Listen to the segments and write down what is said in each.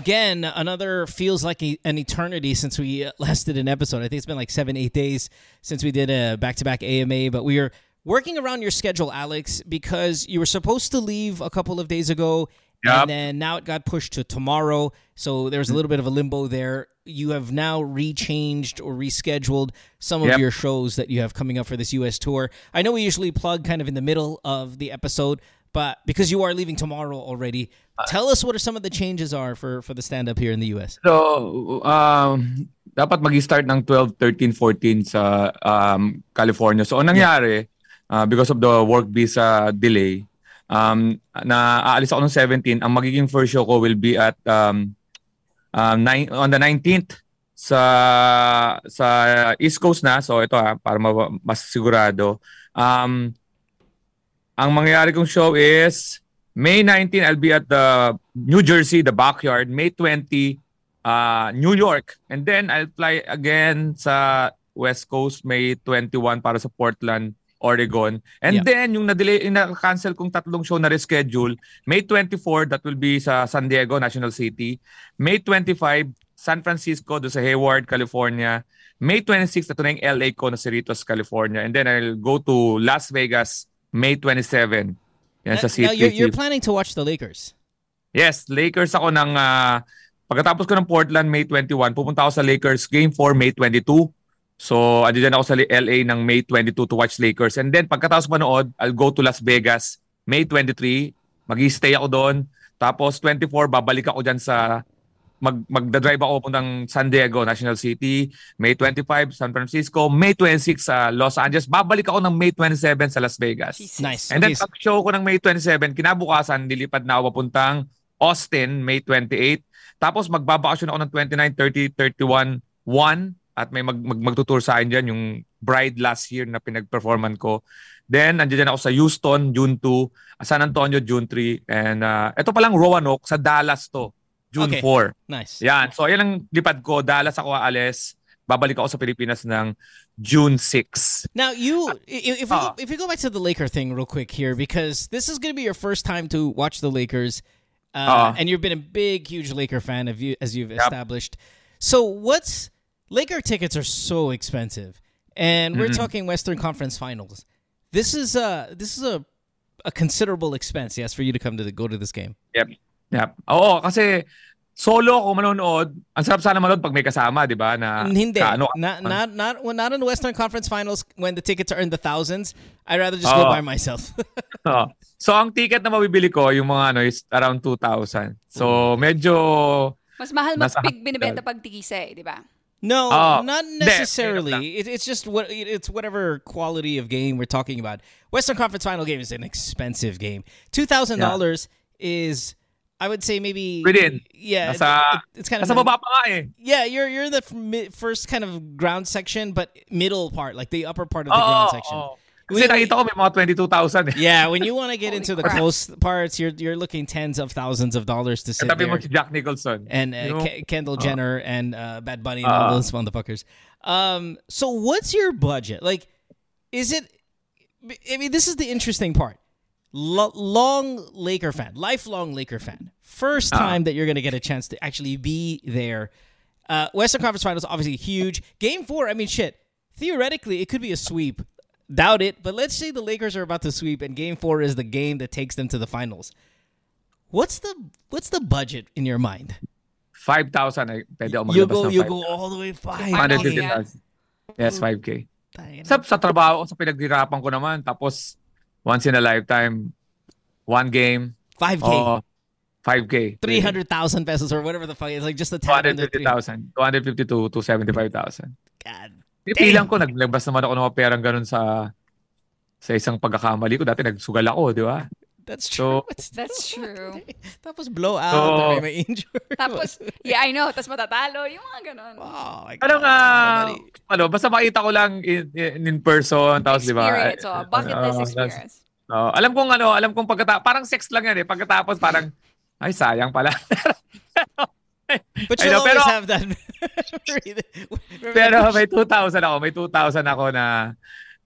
again, another feels like a, an eternity since we last did an episode. I think it's been like seven, eight days since we did a back to back AMA, but we are working around your schedule, Alex, because you were supposed to leave a couple of days ago. Yep. And then now it got pushed to tomorrow. So there's a mm-hmm. little bit of a limbo there. You have now rechanged or rescheduled some of Yep. your shows that you have coming up for this US tour. I know we usually plug kind of in the middle of the episode, but because you are leaving tomorrow already, tell us what are some of the changes are for for the stand up here in the US. So, um, dapat mag-start ng 12, 13, 14 sa um, California. So, ang nangyari, uh, because of the work visa delay, um, na aalis ako ng 17, ang magiging first show ko will be at um, um, nine, on the 19th sa sa East Coast na. So, ito ha, para ma- mas sigurado. Um, ang mangyayari kong show is May 19, I'll be at the New Jersey, the backyard. May 20, uh, New York. And then I'll fly again sa West Coast, May 21 para sa Portland, Oregon. And Yeah. then yung na-delay, yung na-cancel kong tatlong show na reschedule, May 24, that will be sa San Diego, National City. May 25, San Francisco, do sa Hayward, California. May 26, ito na yung LA ko na Cerritos, California. And then I'll go to Las Vegas, May 27. Yan sa now City. you're, you're planning to watch the Lakers. Yes, Lakers ako ng ah, pagkatapos ko ng Portland May 21, pupunta ako sa Lakers Game 4 May 22. So, andyan ako sa LA ng May 22 to watch Lakers. And then pagkatapos manood, I'll go to Las Vegas May 23. Mag-stay ako doon. Tapos 24 babalik ako diyan sa mag magda-drive ako puntang San Diego, National City, May 25 San Francisco, May 26 sa Los Angeles. Babalik ako ng May 27 sa Las Vegas. Nice. And then pag show ko ng May 27, kinabukasan, lilipad na ako papuntang Austin, May 28. Tapos magbabakasyon ako ng 29, 30, 31, 1. At may mag, mag, magtutour sa akin dyan, yung Bride last year na pinag-performan ko. Then, nandiyan ako sa Houston, June 2. San Antonio, June 3. And uh, ito palang Roanoke, sa Dallas to, June Okay. 4. nice. Yan. So, ayan ang lipad ko. Dallas ako aalis. Babalik ako sa Pilipinas ng June 6. Now you, i- if we go, Ah. if we go back to the Laker thing real quick here, because this is going to be your first time to watch the Lakers, uh, Ah. and you've been a big, huge Laker fan, of you as you've Yep. established. So what's Laker tickets are so expensive, and we're Mm-hmm. talking Western Conference Finals. This is a this is a a considerable expense, yes, for you to come to the, go to this game. Yep. Yep. Oo, kasi solo ako manonood. Ang sarap sana manood pag may kasama, di ba? Na, Hindi, ka- ano, not not not well, not in the Western Conference Finals when the tickets are in the thousands. I'd rather just go Oh. by myself. So, ang ticket na mabibili ko, yung mga ano, is around 2,000. So, medyo... Mas mahal Nasa mag binibenta pag tigisa eh, di ba? No, Oh, not necessarily. It, it's just what it's whatever quality of game we're talking about. Western Conference Final game is an expensive game. Two thousand dollars is, I would say maybe. Within. Yeah, Nasa, it- it's kind of nasa baba pa nga eh. Yeah, you're you're in the f- first kind of ground section, but middle part, like the upper part of the Oo, ground section. oo. Kasi We- nakita ko may mga 22,000 eh. Yeah, when you want to get into the crap. close parts, you're you're looking tens of thousands of dollars to sit Katabi mo there si Jack Nicholson. and uh, Yung- Ke- Kendall Jenner and uh, Bad Bunny and all Uh. those motherfuckers. Um, so what's your budget? Like, is it? I mean, this is the interesting part. Lo- long Laker fan, lifelong Laker fan. First Uh. time that you're gonna get a chance to actually be there. Uh, Western Conference Finals obviously huge. Game four, I mean, shit. Theoretically, it could be a sweep. Doubt it, but let's say the Lakers are about to sweep, and Game four is the game that takes them to the finals. What's the what's the budget in your mind? 5,000. Pwede ako You go, you go all the way five. 150,000. Yes, 5K. Sa, sa trabaho ko, sa pinaghirapan ko naman. Tapos, once in a lifetime, one game, Five K, oh, 5K. three hundred thousand pesos or whatever the fuck. It's like just under three. 250,000. 250 to, to 75,000. God. Pipilang ko, naglabas naman ako ng mga perang ganun sa sa isang pagkakamali ko. Dati nagsugal ako, di ba? That's true. So- That's true. Tapos blow out, So- or may injured. Tapos, yeah, I know. Tapos matatalo. Yung mga ganun. oh Ano God. nga, Mali. ano, basta makita ko lang in, in, in person, tapos di ba? Experience. Oh, bucket list Oo, experience. Oo, alam kong ano, alam kong pagkatapos, parang sex lang yan eh. Pagkatapos parang, ay sayang pala. But know, always pero- have that. Pero may 2,000 ako, may 2,000 ako na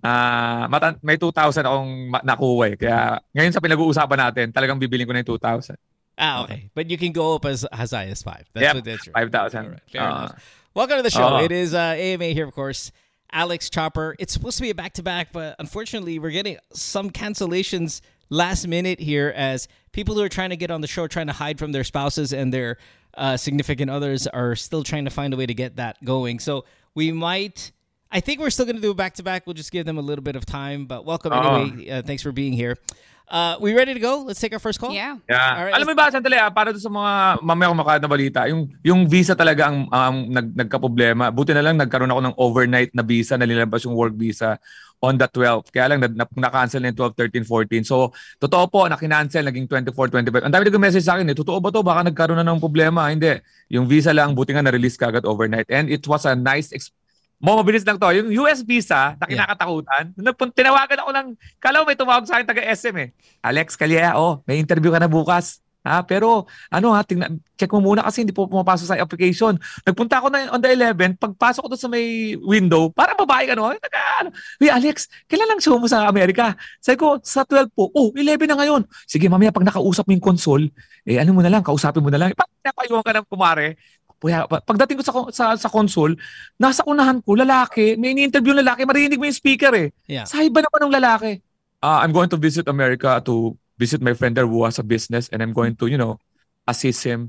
ah matan- may 2,000 akong nakuha eh. Kaya ngayon sa pinag-uusapan natin, talagang bibiling ko na yung 2,000. Ah, okay. But you can go up as, as high as five. That's Yep, what that's right. 5,000. All right, fair Uh, enough. Welcome to the show. uh, it is uh, AMA here, of course. Alex Chopper. It's supposed to be a back to back, but unfortunately, we're getting some cancellations last minute here as people who are trying to get on the show trying to hide from their spouses and their uh, significant others are still trying to find a way to get that going. So we might. I think we're still going to do a back to back. We'll just give them a little bit of time. But welcome Uh-uh. anyway. Uh, thanks for being here. Uh, we ready to go? Let's take our first call. Yeah. Yeah. Alright, Alam mo ba, sandali ah, para doon sa mga mamaya kumakalat na balita, yung, yung visa talaga ang ang nag, nagka-problema. Buti na lang nagkaroon ako ng overnight na visa na nilabas yung work visa on the 12th. Kaya lang na, na, na-cancel na yung 12, 13, 14. So, totoo po na kinancel, naging 24, 25. Ang dami nag-message sa akin eh, totoo ba to? Baka nagkaroon na ng problema. Hindi. Yung visa lang, buti nga na-release kagad overnight. And it was a nice experience. Mo, mabilis lang to. Yung US visa na Yeah. kinakatakutan, nagpun- tinawagan ako ng, kala may tumawag sa akin taga SM eh. Alex Calleja, oh, may interview ka na bukas. Ha, pero ano ha, tingnan, check mo muna kasi hindi po pumapasok sa application. Nagpunta ako na on the 11, pagpasok ko doon sa may window, para babae ka no? Taga, ano, Uy, Alex, kailan lang show mo sa Amerika? Sabi ko, sa 12 po. Oh, 11 na ngayon. Sige, mamaya pag nakausap mo yung console, eh ano mo na lang, kausapin mo na lang. Pag napayuhan ka ng kumare, Kuya, pa- pagdating ko sa, sa sa console, nasa unahan ko, lalaki, may ini-interview ng lalaki, marinig mo yung speaker eh. Yeah. Sa iba naman ng lalaki. Uh, I'm going to visit America to visit my friend there who has a business and I'm going to, you know, assist him.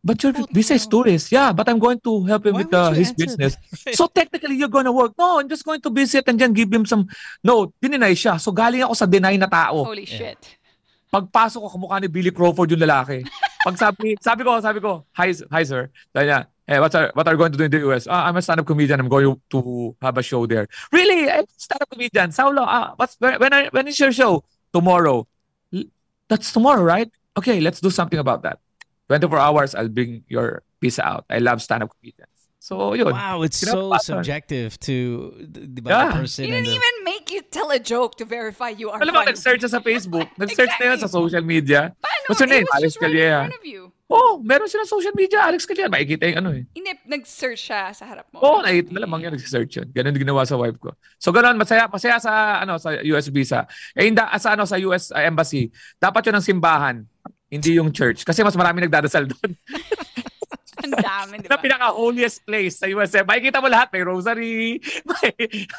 But your Oh, visa is tourist. Yeah, but I'm going to help him Why with uh, his answer business. So technically, you're gonna work. No, I'm just going to visit and then give him some... No, dininay siya. So galing ako sa deny na tao. Holy Yeah. shit. Pagpasok ko, kamukha ni Billy Crawford yung lalaki. Pag sabi, sabi ko, sabi ko, hi, hi sir. Sabi niya, hey, what's our, what are you going to do in the US? Ah, I'm a stand-up comedian. I'm going to have a show there. Really? I'm a stand-up comedian. How long? Ah, what's, when, are- when is your show? Tomorrow. That's tomorrow, right? Okay, let's do something about that. 24 hours, I'll bring your visa out. I love stand-up comedians. So, yun. Wow, it's so subjective to the, the Yeah. person. He and didn't the- even make you tell a joke to verify you are Alam mo, nag-search sa Facebook. Nag-search na yun sa social media. Paano? What's your It name? was Alex Calleja. you. Oh, meron siya sa social media. Alex Calleja. Makikita yung ano eh. Hindi, nag-search siya sa harap mo. Oo, oh, na malamang yan nag-search yun. Ganun din ginawa sa wife ko. So ganun, masaya, masaya sa ano sa US visa. Eh hindi sa ano sa US uh, embassy, dapat yun ang simbahan, hindi yung church kasi mas marami nagdadasal doon. Ang dami, di Na ba? pinaka-holiest place sa US. Eh. Makikita mo lahat, may rosary, may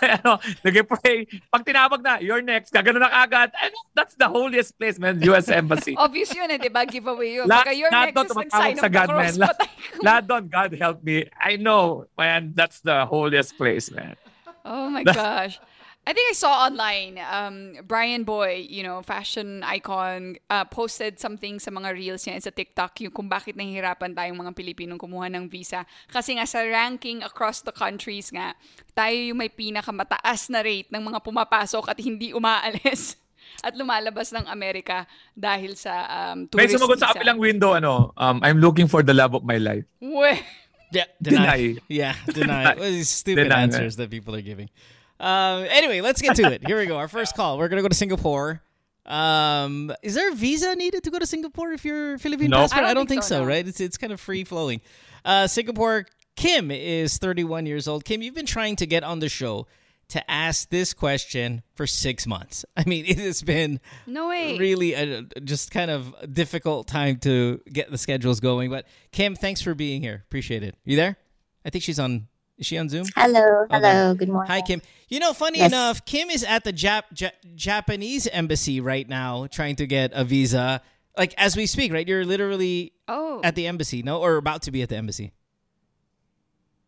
ano, nag-pray. Pag tinawag na, you're next, gagano na kagad. And that's the holiest place, man, US embassy. Obvious yun eh, di ba? Giveaway yun. Lahat- Baka your lahat next is nag-sign sa of the God, cross. man. Lahat- lahat doon, God help me. I know, man, that's the holiest place, man. Oh my gosh. I think I saw online, um, Brian Boy, you know, fashion icon, uh, posted something sa mga reels niya sa TikTok yung kung bakit nahihirapan tayong mga Pilipinong kumuha ng visa. Kasi nga sa ranking across the countries nga, tayo yung may pinakamataas na rate ng mga pumapasok at hindi umaalis at lumalabas ng Amerika dahil sa um, May tourist sumagot sa visa. kapilang window, ano, um, I'm looking for the love of my life. Weh. Yeah, Deny. deny. Yeah, deny. Well, these stupid Deny, answers that people are giving. Um, anyway, let's get to it. Here we go. Our first call. We're gonna go to Singapore. Um, is there a visa needed to go to Singapore if you're Philippine Nope. passport? I don't think so, no. right? It's it's kind of free flowing. Uh, Singapore. Kim is 31 years old. Kim, you've been trying to get on the show to ask this question for six months. I mean, it has been No way. really a, just kind of a difficult time to get the schedules going. But Kim, thanks for being here. Appreciate it. You there? I think she's on. Is she on Zoom? Hello, Okay. hello, good morning. Hi, Kim. You know, funny Yes. enough, Kim is at the Jap- Ja- Japanese embassy right now trying to get a visa. Like as we speak, right? You're literally Oh. at the embassy, no, or about to be at the embassy.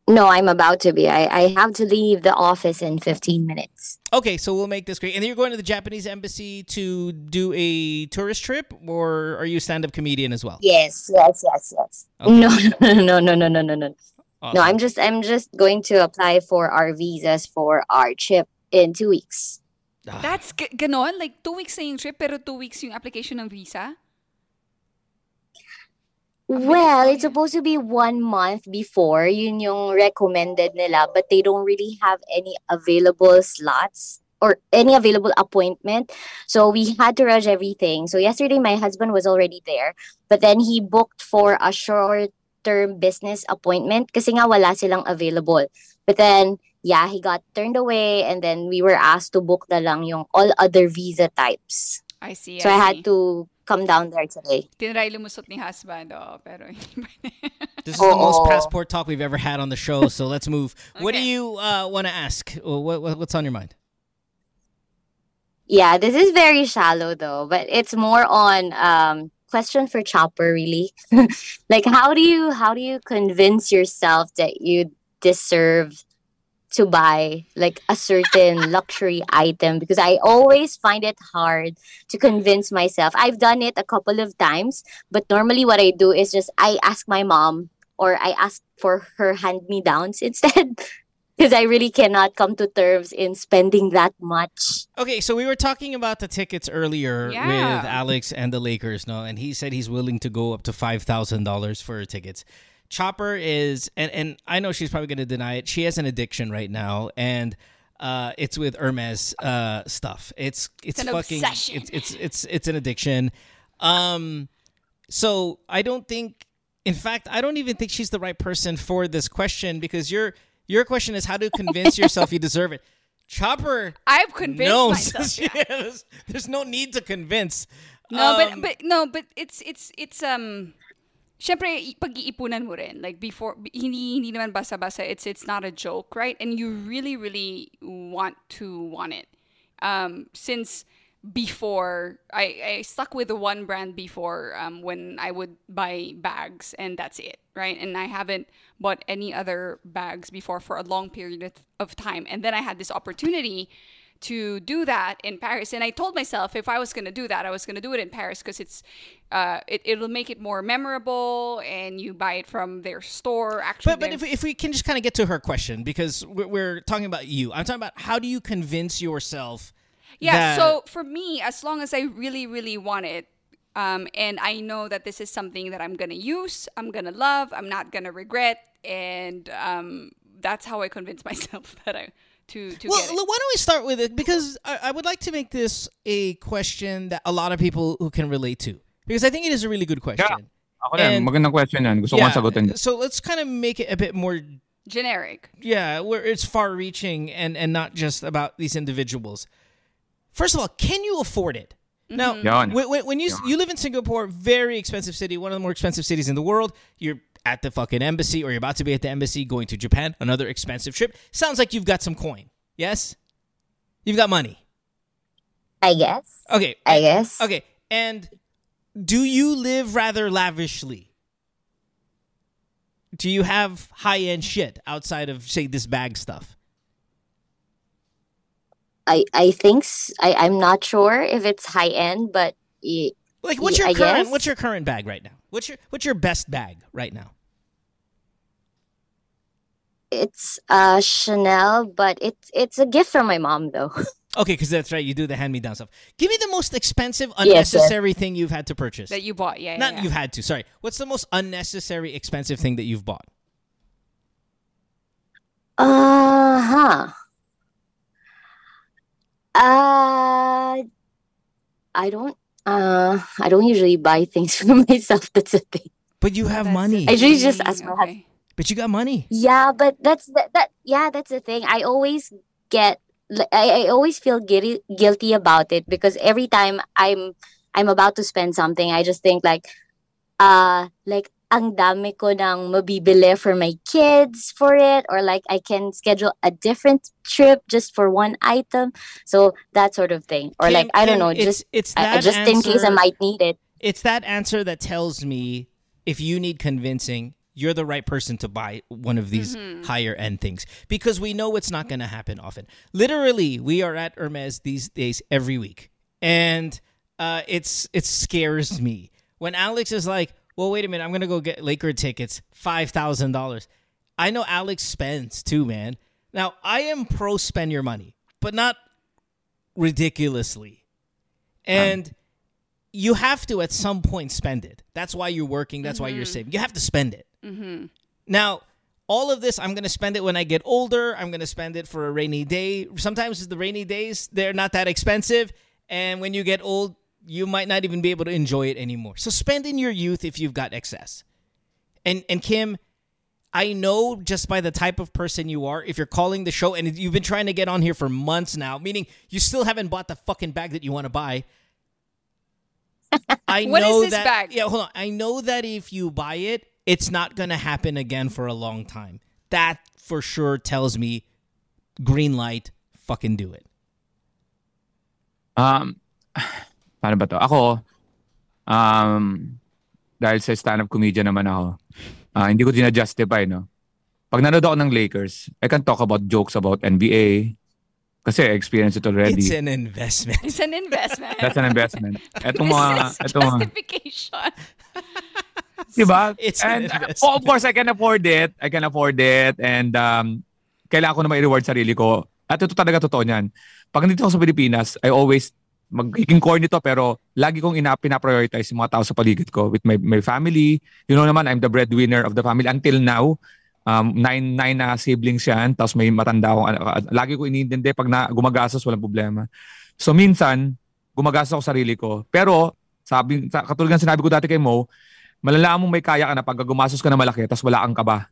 No, I'm about to be. I, I have to leave the office in 15 minutes. Okay, so we'll make this great. And then you're going to the Japanese embassy to do a tourist trip, or are you a stand-up comedian as well? Yes, yes, yes, yes. Okay. No, no, no, no, no, no, no. Awesome. No, I'm just I'm just going to apply for our visas for our trip in two weeks. Ah, That's g- ganon? Like, two weeks na yung trip, pero two weeks yung application ng visa? Well, it's supposed to be one month before, yun yung recommended nila, but they don't really have any available slots or any available appointment. So we had to rush everything. So yesterday my husband was already there, but then he booked for a short-term business appointment kasi nga wala silang available. But then, yeah, he got turned away and then we were asked to book na lang yung all other visa types. I see, So I see. had to come down there today. Tinry lumusot ni husband, oh, pero This is the most Oo. passport talk we've ever had on the show, so let's move. What do you uh, want to ask? What, what, what's on your mind? Yeah, this is very shallow though, but it's more on um question for Chopper really. like how do you how do you convince yourself that you deserve to buy like a certain luxury item because I always find it hard to convince myself. I've done it a couple of times, but normally what I do is just I ask my mom or I ask for her hand me downs instead because I really cannot come to terms in spending that much. Okay, so we were talking about the tickets earlier Yeah. with Alex and the Lakers, no, and he said he's willing to go up to five thousand dollars for tickets. Chopper is, and and I know she's probably going to deny it. She has an addiction right now, and uh, it's with Hermes uh, stuff. It's it's, an fucking obsession. it's it's it's it's an addiction. Um, so I don't think, in fact, I don't even think she's the right person for this question because your your question is how to convince yourself you deserve it. Chopper I've convinced knows. myself. yeah. Yeah, there's, there's no need to convince. No, Um, but but no, but it's it's it's um Syempre, i- pag-iipunan mo rin. Like, before, hindi, hindi naman basa-basa. It's, it's not a joke, right? And you really, really want to want it. Um, since before, I, I stuck with the one brand before um, when I would buy bags, and that's it, right? And I haven't bought any other bags before for a long period of, time. And then I had this opportunity to do that in Paris. And I told myself if I was going to do that, I was going to do it in Paris because it's uh, it, it'll make it more memorable and you buy it from their store. Actually, But, but if, we- if we can just kind of get to her question, because we're, we're talking about you, I'm talking about how do you convince yourself? Yeah. that- So for me, as long as I really, really want it, um, and I know that this is something that I'm gonna use, I'm gonna love, I'm not gonna regret, and um, that's how I convince myself that I to to Well, get it. why don't we start with it? Because I, I would like to make this a question that a lot of people who can relate to. Because I think it is a really good question. Ako rin, And- magandang question yan. Gusto ko nga sagutin. So let's kind of make it a bit more Generic. yeah, where it's far reaching and and not just about these individuals. First of all, can you afford it? Now, mm-hmm. Yan. when, when, when you you live in Singapore, very expensive city, one of the more expensive cities in the world. You're at the fucking embassy, or you're about to be at the embassy, going to Japan, another expensive trip. Sounds like you've got some coin. Yes, you've got money. I guess. Okay, I guess. okay. And do you live rather lavishly? Do you have high end shit outside of say this bag stuff? I I think I I'm not sure if it's high end, but y- Like, what's your I current? guess. What's your current bag right now? What's your What's your best bag right now? it's uh Chanel, but it's it's a gift from my mom though. Okay, because that's right. You do the hand me down stuff. Give me the most expensive, Yes, unnecessary thing you've had to purchase. That you bought, yeah. yeah, Not yeah. you've had to. Sorry. What's the most unnecessary, expensive thing that you've bought? Uh huh. Uh, I don't. Uh, I don't usually buy things for myself. That's the thing. But you have That's money. I usually just ask my okay. But you got money. Yeah, but that's that. that yeah, that's the thing. I always get. li- I, I always feel guilty guilty about it because every time I'm I'm about to spend something, I just think like, uh, like ang dami ko nang mabibili for my kids for it, or like I can schedule a different trip just for one item. So that sort of thing, or like Kim- I don't Kim, know, it's, just it's just in case I might need it. It's that answer that tells me if you need convincing, you're the right person to buy one of these higher end things because we know it's not going to happen often. Literally, we are at Hermes these days every week, and uh, it's it scares me when Alex is like, "Well, wait a minute, I'm going to go get Laker tickets, five thousand dollars." I know Alex spends too, man. Now I am pro spend your money, but not ridiculously, and um, you have to at some point spend it. That's why you're working. That's why you're mm-hmm. saving. You have to spend it. Mm-hmm. Now, all of this, I'm going to spend it when I get older. I'm going to spend it for a rainy day. Sometimes the rainy days, they're not that expensive. And when you get old, you might not even be able to enjoy it anymore. So spend in your youth if you've got excess. And, and Kim, I know just by the type of person you are, if you're calling the show and you've been trying to get on here for months now, meaning you still haven't bought the fucking bag that you want to buy, I What is know this that. bag? Yeah, hold on. I know that if you buy it, it's not gonna happen again for a long time. That for sure tells me green light. Fucking do it. Um, paano ba to? Ako, um, dahil sa stand-up comedian naman ako, ah, hindi ko dina-justify, no? Pag nanood ako ng Lakers, I can talk about jokes about NBA, kasi I experienced it already. It's an investment. It's an investment. That's an investment. Etong mga, etong mga, justification. Diba? It's an and, uh, investment. oh, of course, I can afford it. I can afford it. And um, kailangan ko na ma-reward sarili ko. At ito talaga totoo niyan. Pag nandito ako sa Pilipinas, I always magiging core nito pero lagi kong ina pina-prioritize yung mga tao sa paligid ko with my my family. You know naman, I'm the breadwinner of the family until now. Um, nine, nine na siblings yan, tapos may matanda akong, uh, lagi ko iniintindi pag na, gumagastos, walang problema. So minsan, gumagastos ako sarili ko. Pero, sabi, sa, katulad ng sinabi ko dati kay Mo, malalaman mong may kaya ka na pag gumastos ka na malaki tapos wala kang kaba.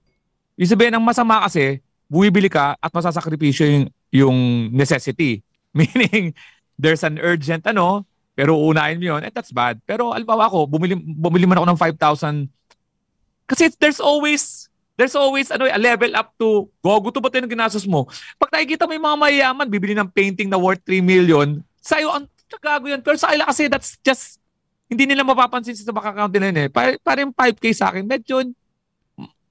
Ibig sabihin, ang masama kasi, buwibili ka at masasakripisyo yung, yung necessity. Meaning, there's an urgent ano, pero uunahin mo yun, eh, that's bad. Pero albawa ako, bumili, bumili man ako ng 5,000. Kasi there's always, there's always ano, a level up to, gogo to ba ito yung ginastos mo? Pag nakikita mo yung mga mayayaman, bibili ng painting na worth 3 million, sa'yo, ang gago yan. Pero sa kanila kasi that's just, hindi nila mapapansin sa bank account nila yun eh. Pa- Parang 5K sa akin, medyo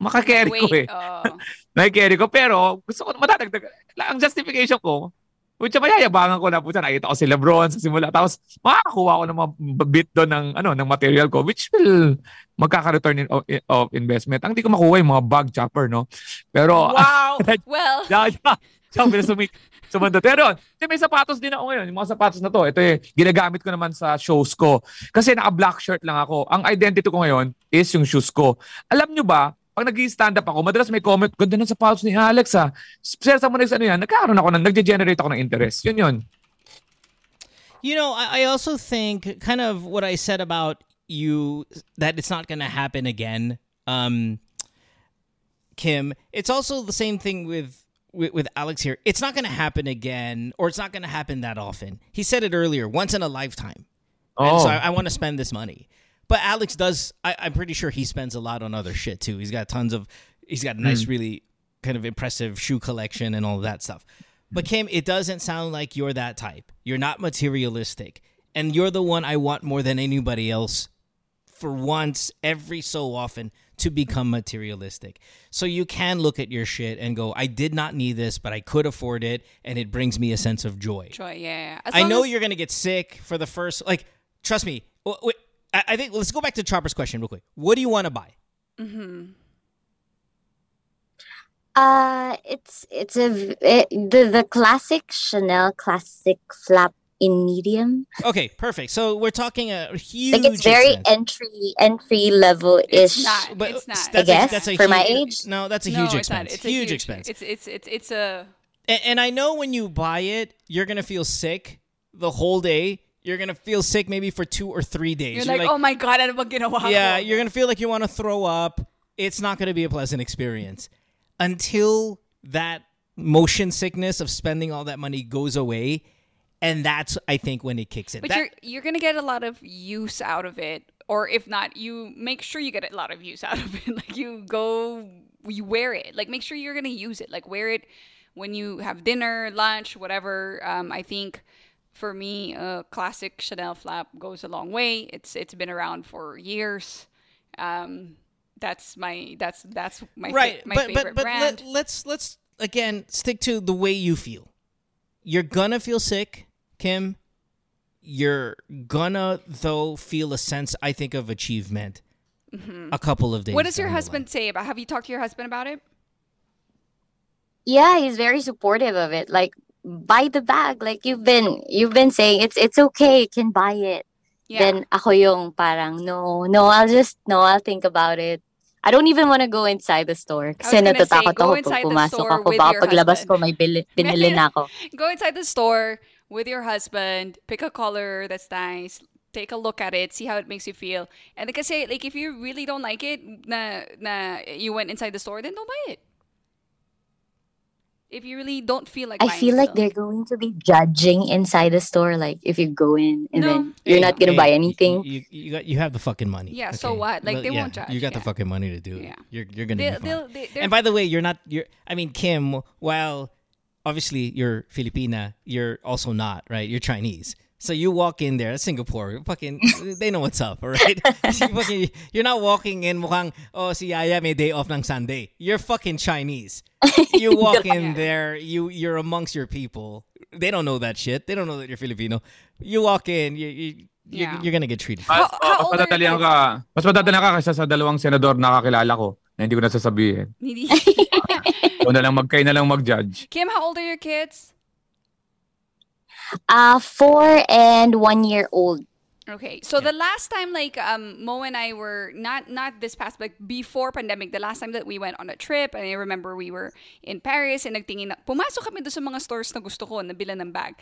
makakarry ko eh. Oh. Nakikarry ko. Pero gusto ko matadagdag. Ang justification ko, which mayayabangan ko na po siya. Nakita ko si Lebron sa simula. Tapos makakakuha ko ng mga bit doon ng, ano, ng material ko which will magkaka-return in, of, of investment. Ang di ko makuha yung mga bag chopper, no? Pero, Wow. well, yeah, yeah. Siya, sumik. Sumanda. Pero, kasi may sapatos din ako ngayon. Yung mga sapatos na to, ito eh, ginagamit ko naman sa shows ko. Kasi naka-black shirt lang ako. Ang identity ko ngayon is yung shoes ko. Alam nyo ba, pag nag stand up ako, madalas may comment, ganda ng sapatos ni Alex ha. Sir, sa mo next ano yan, ako ng, nagge-generate ako ng interest. Yun yun. You know, I, I also think kind of what I said about you that it's not going to happen again. Um, Kim, it's also the same thing with with, with Alex here. It's not going to happen again, or it's not going to happen that often. He said it earlier, once in a lifetime. And Oh. so I, I want to spend this money. But Alex does. I, I'm pretty sure he spends a lot on other shit too. He's got tons of. He's got a nice, hmm. really kind of impressive shoe collection and all of that stuff. But Kim, it doesn't sound like you're that type. You're not materialistic, and you're the one I want more than anybody else. For once, every so often, to become materialistic. So you can look at your shit and go, I did not need this, but I could afford it, and it brings me a sense of joy. joy, yeah. As I know as- you're gonna get sick for the first. Like, trust me. W- Wait, I I think let's go back to Chopper's question real quick. What do you want to buy? Uh, it's it's a v- it, the the classic Chanel classic flap in medium. Okay, perfect. So we're talking a huge. Like it's very expense. entry entry level ish. Not. But it's not. that's I a- guess, that's a for my age. No, that's a no, huge it's not. expense. It's a huge, expense. It's it's it's it's a And, and I know when you buy it, you're gonna feel sick the whole day. You're gonna feel sick maybe for two or three days. you're like, oh my god, ano bang ginawa yeah, you're gonna feel like you want to throw up. It's not gonna be a pleasant experience until that motion sickness of spending all that money goes away, and that's I think when it kicks in. But That- you're you're gonna get a lot of use out of it, or if not, you make sure you get a lot of use out of it. Like you go, you wear it. Like make sure you're gonna use it. Like wear it when you have dinner, lunch, whatever. Um, I think for me, a classic Chanel flap goes a long way. It's it's been around for years. Um, that's my that's that's my fa- right, my but favorite but but brand. let, let's let's again stick to the way you feel. You're gonna feel sick, Kim. You're gonna though feel a sense, I think, of achievement. A couple of days. Mm-hmm. what does your husband say about? Have you talked to your husband about it? Yeah, he's very supportive of it. Like buy the bag. Like you've been you've been saying it's it's okay, you can buy it. Yeah. Then ako yung parang no, no, I'll just no, I'll think about it. I don't even want to go inside the store. Kasi say, natatakot go ako inside pag the pumasok store ako. with your paglabas husband. ko may bili, binili na ako. go inside the store with your husband, pick a color that's nice, take a look at it, see how it makes you feel. And then kasi like if you really don't like it, na na you went inside the store, then don't buy it. If you really don't feel like I feel like still. they're going to be judging inside the store. Like if you go in and No. then you're Hey, not gonna hey, buy anything. You, you, got you have the fucking money. Yeah, so what? Like, Well, they yeah, won't judge, You got the fucking money to do it. Yeah. You're you're gonna They'll, be fine. they'll, they, they're, And by the way, you're not. You're. I mean, Kim. While obviously you're Filipina, you're also not right. You're Chinese. So you walk in there, that's Singapore. Fucking, they know what's up, all right? You fucking- you're not walking in mukhang, oh, si Yaya may day off ng Sunday. You're fucking Chinese. You walk in there, you you're amongst your people. They don't know that shit. They don't know that you're Filipino. You walk in, you, you you're, Yeah. you're gonna get treated. How- Mas, how mas old are your madadalian kids? ka. Mas madadalian ka kaysa sa dalawang senador na kakilala ko na hindi ko nasasabihin. Hindi. Ikaw na lang mag, kayo na lang mag-judge. Kim, how old are your kids? Uh four and one year old. Okay, so the last time, like um, Mo and I were not not this past, but before pandemic, the last time that we went on a trip, and I remember we were in Paris, and nagtingin na, pumasok kami doon sa mga stores na gusto ko, nabila ng bag.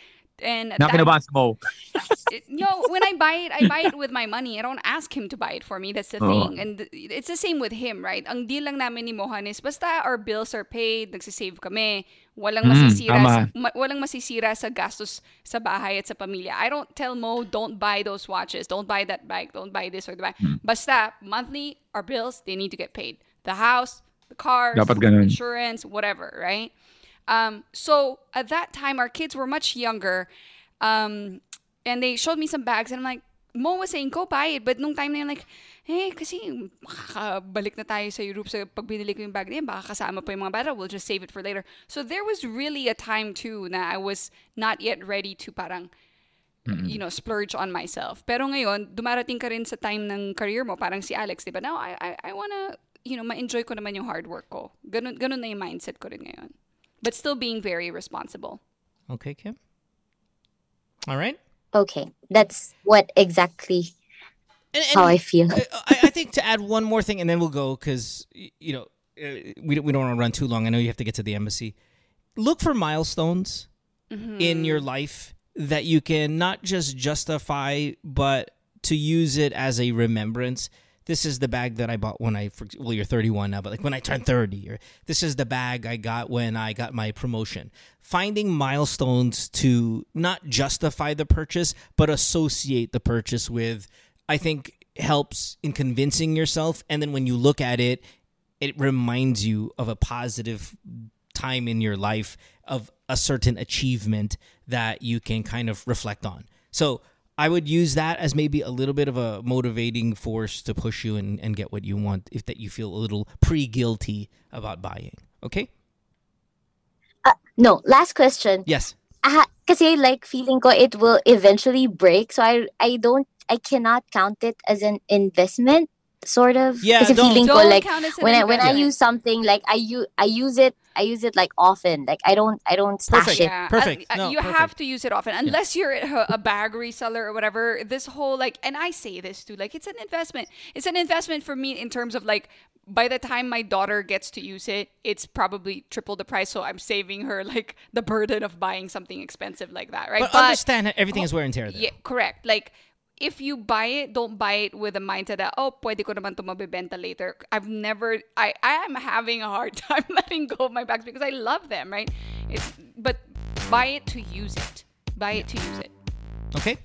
And Na that- sa mo. it- you know, when I buy it, I buy it with my money. I don't ask him to buy it for me. That's the Oo. thing. And it's the same with him, right? Ang deal lang namin ni Mohan is basta our bills are paid, nagsisave kami, walang Mm, masisira, sa, tama. ma- walang masisira sa gastos sa bahay at sa pamilya. I don't tell Mo, don't buy those watches, don't buy that bike, don't buy this or that. Hmm. Basta, monthly, our bills, they need to get paid. The house, the cars, insurance, whatever, right? Um, so at that time, our kids were much younger, um, and they showed me some bags, and I'm like, Mo was saying, go buy it. But nung time na yun, like, eh, kasi makakabalik na tayo sa Europe sa pag binili ko yung bag na yun, baka kasama pa yung mga bata, we'll just save it for later. So there was really a time too na I was not yet ready to parang, you know, splurge on myself. Pero ngayon, dumarating ka rin sa time ng career mo, parang si Alex, di ba? Now, I, I, I wanna, you know, ma-enjoy ko naman yung hard work ko. Ganun, ganun na yung mindset ko rin ngayon. But still being very responsible. Okay, Kim. All right. Okay. That's what exactly And, and how I feel. I, I I think to add one more thing, and then we'll go because you know uh, we don't, we don't want to run too long. I know you have to get to the embassy. Look for milestones in your life that you can not just justify, but to use it as a remembrance. This is the bag that I bought when I well you're 31 now, but like when I turned 30, or this is the bag I got when I got my promotion. Finding milestones to not justify the purchase, but associate the purchase with I think helps in convincing yourself. And then when you look at it, it reminds you of a positive time in your life of a certain achievement that you can kind of reflect on. So I would use that as maybe a little bit of a motivating force to push you and, and get what you want if that you feel a little pre guilty about buying. Okay? No, last question. Yes. Ah, kasi like feeling ko it will eventually break. So I I don't I cannot count it as an investment sort of. Yeah, kasi don't- feeling Don't like count as when I when I use something like I use I use it I use it like often. Like I don't I don't stash Perfect. it. Yeah, Perfect. uh, uh, No, you perfect. have to use it often, unless you're a, a bag reseller or whatever. This whole like, and I say this too, like it's an investment. It's an investment for me in terms of like, by the time my daughter gets to use it, it's probably triple the price. So I'm saving her like the burden of buying something expensive like that, right? But, understand that everything is wear and tear there. Yeah, correct. Like, if you buy it, don't buy it with a mindset that, oh, pwede ko naman ito mabibenta later. I've never, I, I am having a hard time letting go of my bags because I love them, right? It's, but buy it to use it. Buy it to use it. Okay?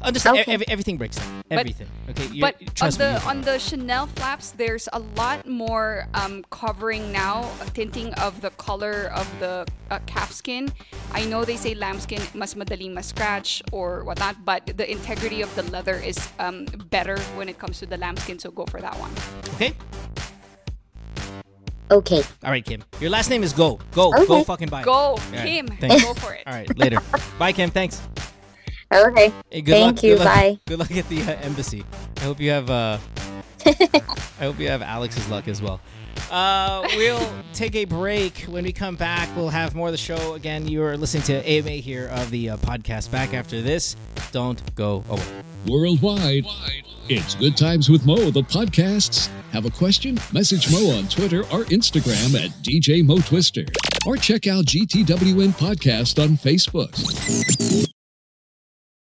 Understand Okay. ev- everything breaks down. But- Everything. okay? You- But on trust me. the you- on the Chanel flaps, there's a lot more um, covering now, uh, tinting of the color of the uh, calfskin. I know they say lambskin mas madaling mas scratch or whatnot, but the integrity of the leather is um, better when it comes to the lambskin. So go for that one. okay? Okay. All right, Kim. Your last name is Go. Go. Okay. Go fucking buy. it. Go, All right, Kim. thanks. Go for it. All right, later. Bye, Kim. Thanks. Okay. Hey, good Thank luck, you, Good luck, bye. Good luck at the uh, embassy. I hope you have. Uh, I hope you have Alex's luck as well. Uh, we'll take a break. When we come back, we'll have more of the show. Again, you are listening to AMA here of the uh, podcast. Back after this, don't go away. Worldwide, it's Good Times with Mo, the podcasts. Have a question? Message Mo on Twitter or Instagram at DJ Mo Twister. Or check out GTWM Podcast on Facebook.